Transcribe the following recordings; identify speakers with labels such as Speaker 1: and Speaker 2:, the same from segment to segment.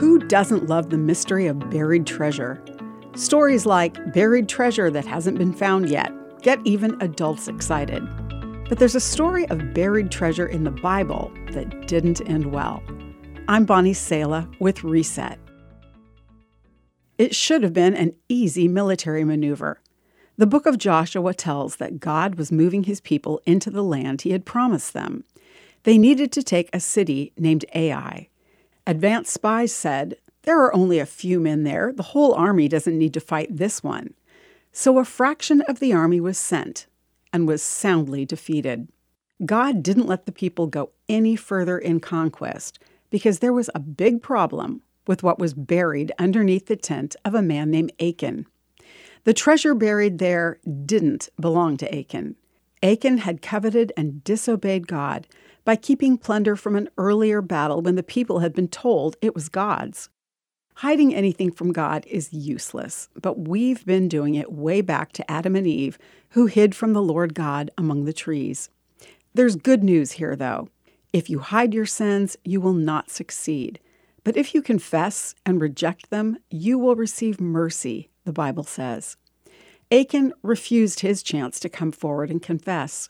Speaker 1: Who doesn't love the mystery of buried treasure? Stories like Buried Treasure That Hasn't Been Found Yet get even adults excited. But there's a story of buried treasure in the Bible that didn't end well. I'm Bonnie Sala with Reset. It should have been an easy military maneuver. The book of Joshua tells that God was moving his people into the land he had promised them. They needed to take a city named Ai. Advanced spies said, There are only a few men there. The whole army doesn't need to fight this one. So a fraction of the army was sent and was soundly defeated. God didn't let the people go any further in conquest because there was a big problem with what was buried underneath the tent of a man named Achan. The treasure buried there didn't belong to Achan. Achan had coveted and disobeyed God by keeping plunder from an earlier battle when the people had been told it was God's. Hiding anything from God is useless, but we've been doing it way back to Adam and Eve, who hid from the Lord God among the trees. There's good news here, though. If you hide your sins, you will not succeed. But if you confess and reject them, you will receive mercy, the Bible says. Achan refused his chance to come forward and confess.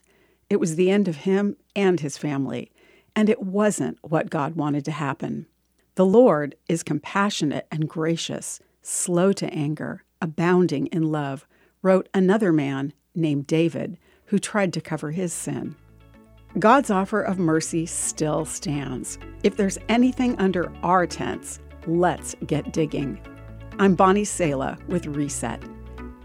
Speaker 1: It was the end of him and his family, and it wasn't what God wanted to happen. The Lord is compassionate and gracious, slow to anger, abounding in love, wrote another man named David who tried to cover his sin. God's offer of mercy still stands. If there's anything under our tents, let's get digging. I'm Bonnie Sala with Reset.